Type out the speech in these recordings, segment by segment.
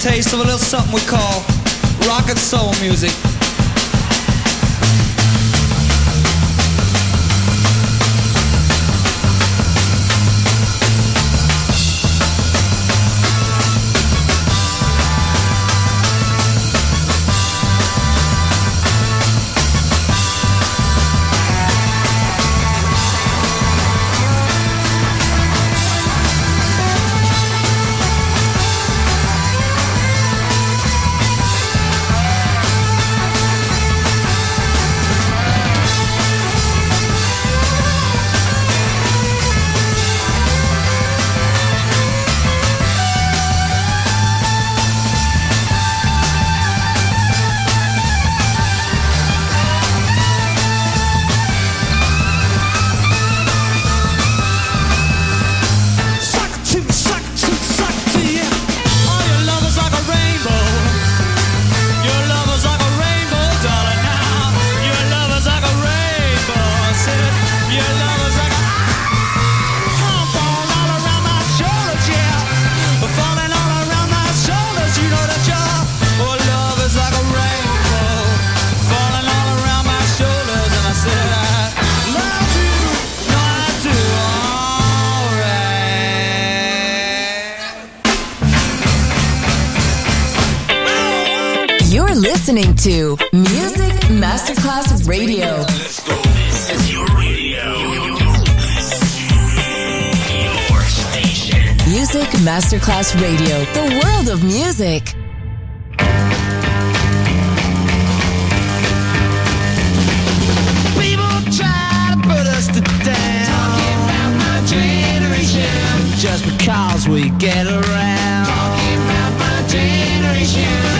Taste of a little something we call rock and soul music. Radio, the world of music. People try to put us to down. Talking about my generation. Just because we get around. Talking about my generation.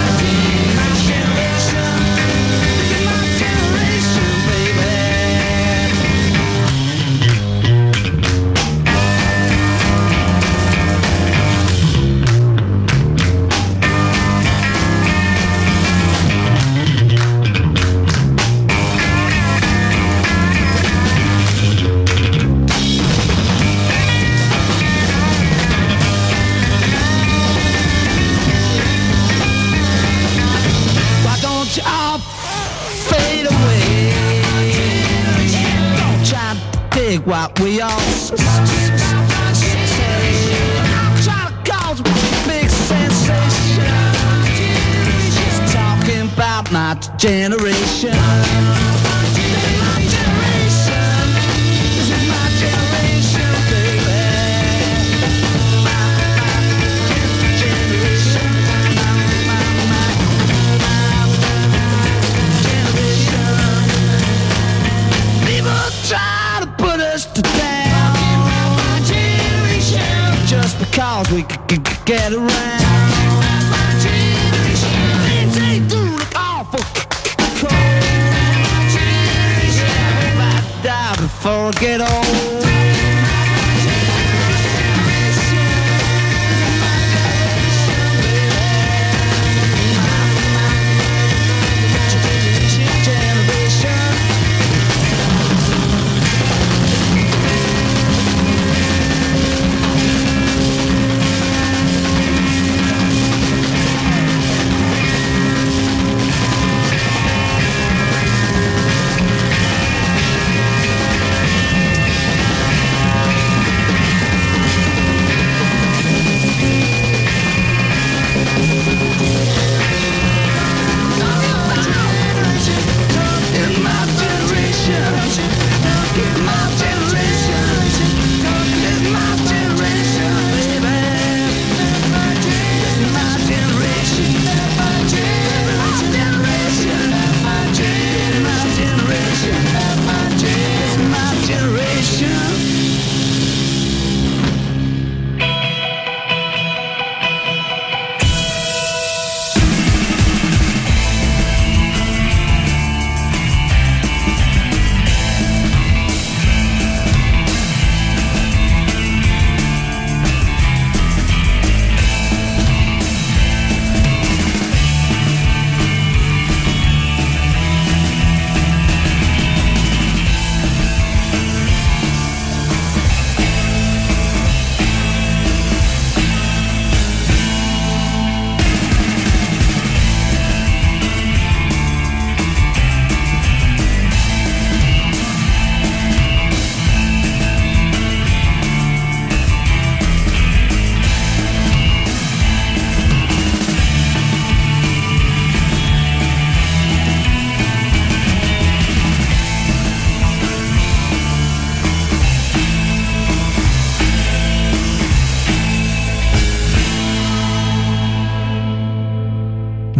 What we all trying to cause a big sensation. Talking about my generation. Because we c- c- c- get around. Things they do look awful cold. Die before I get old.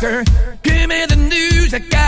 doctor. Give me the news, I got.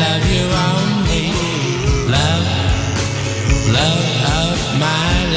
love you only, love, love of my life.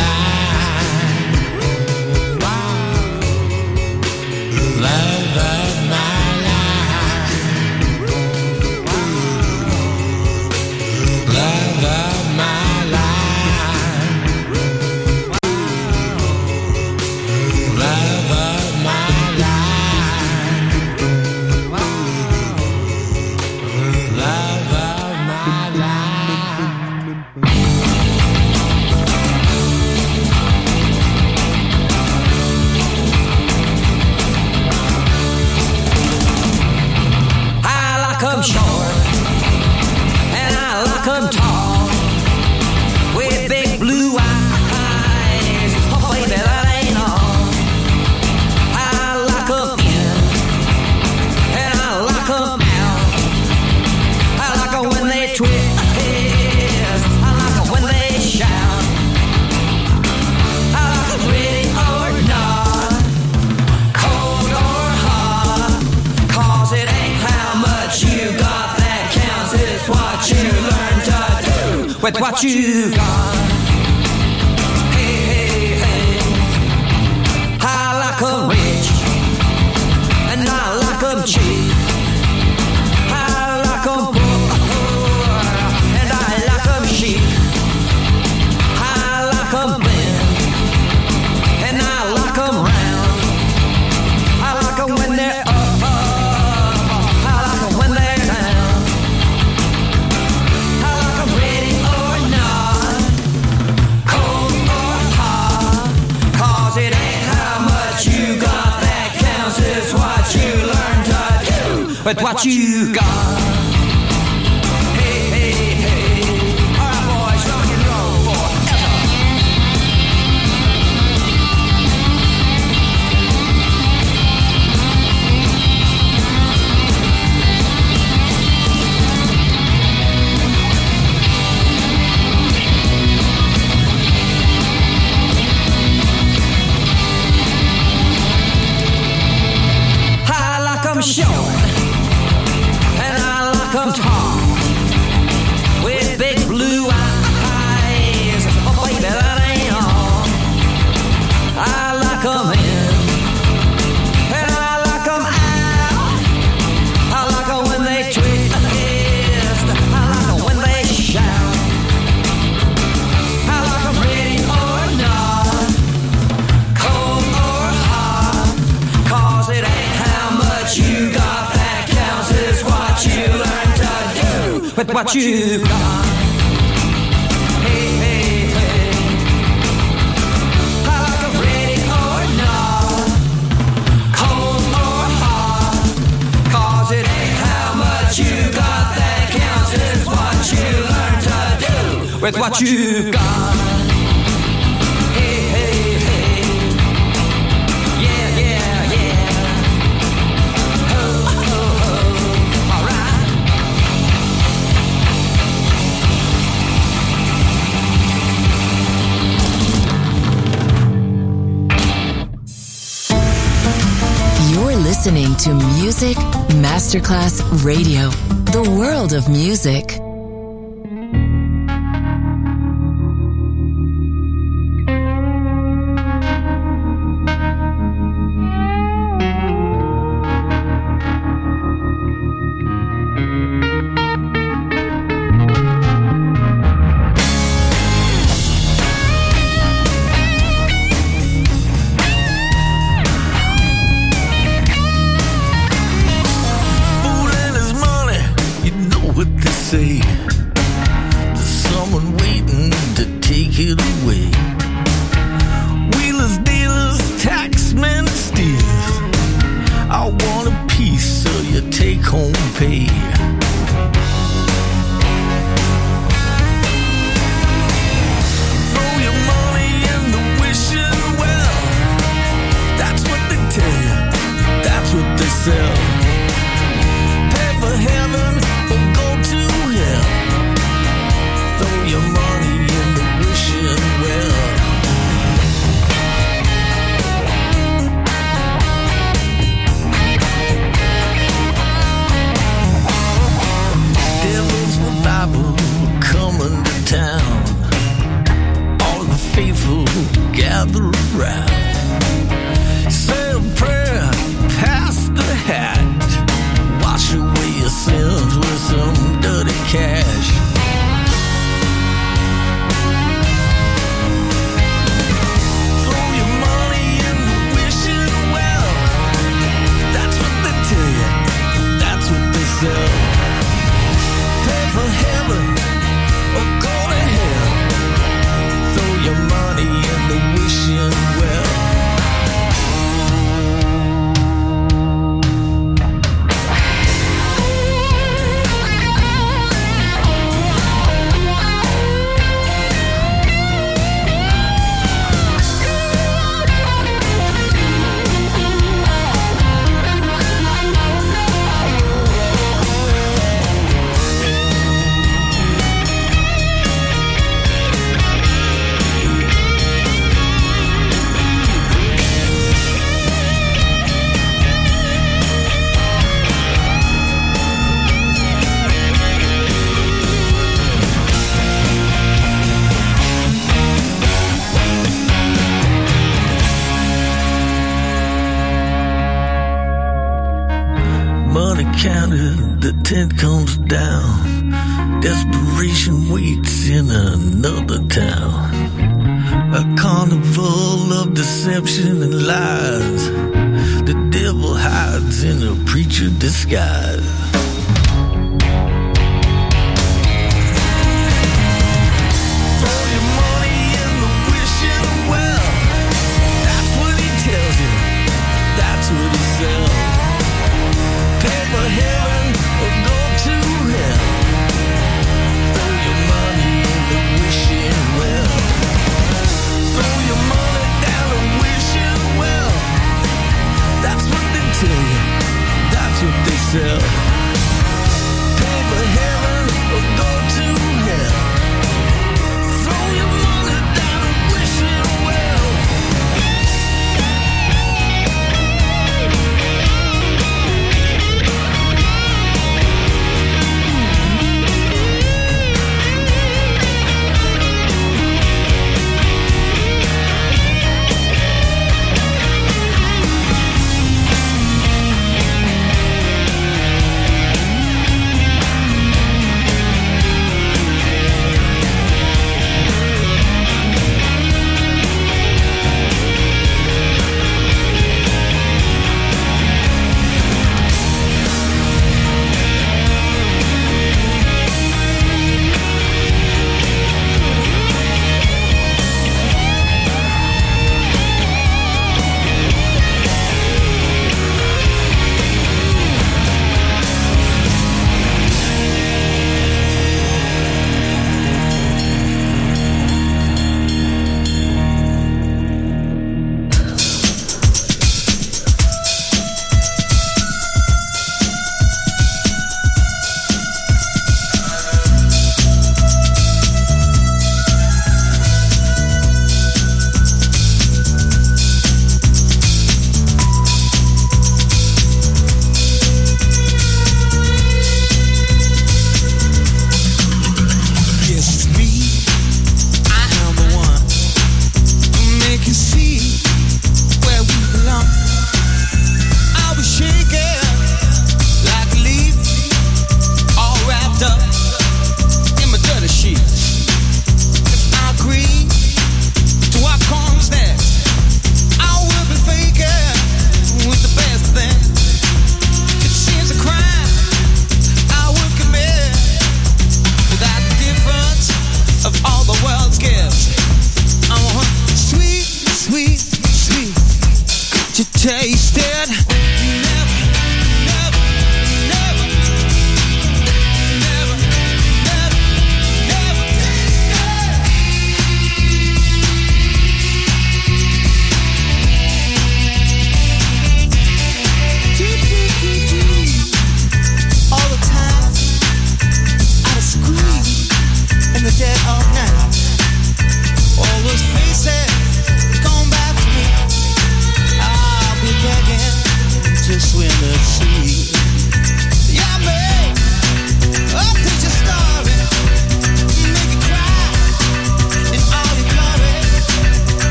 with what you got. But what you got. you've got. listening to Music Masterclass Radio, the world of music.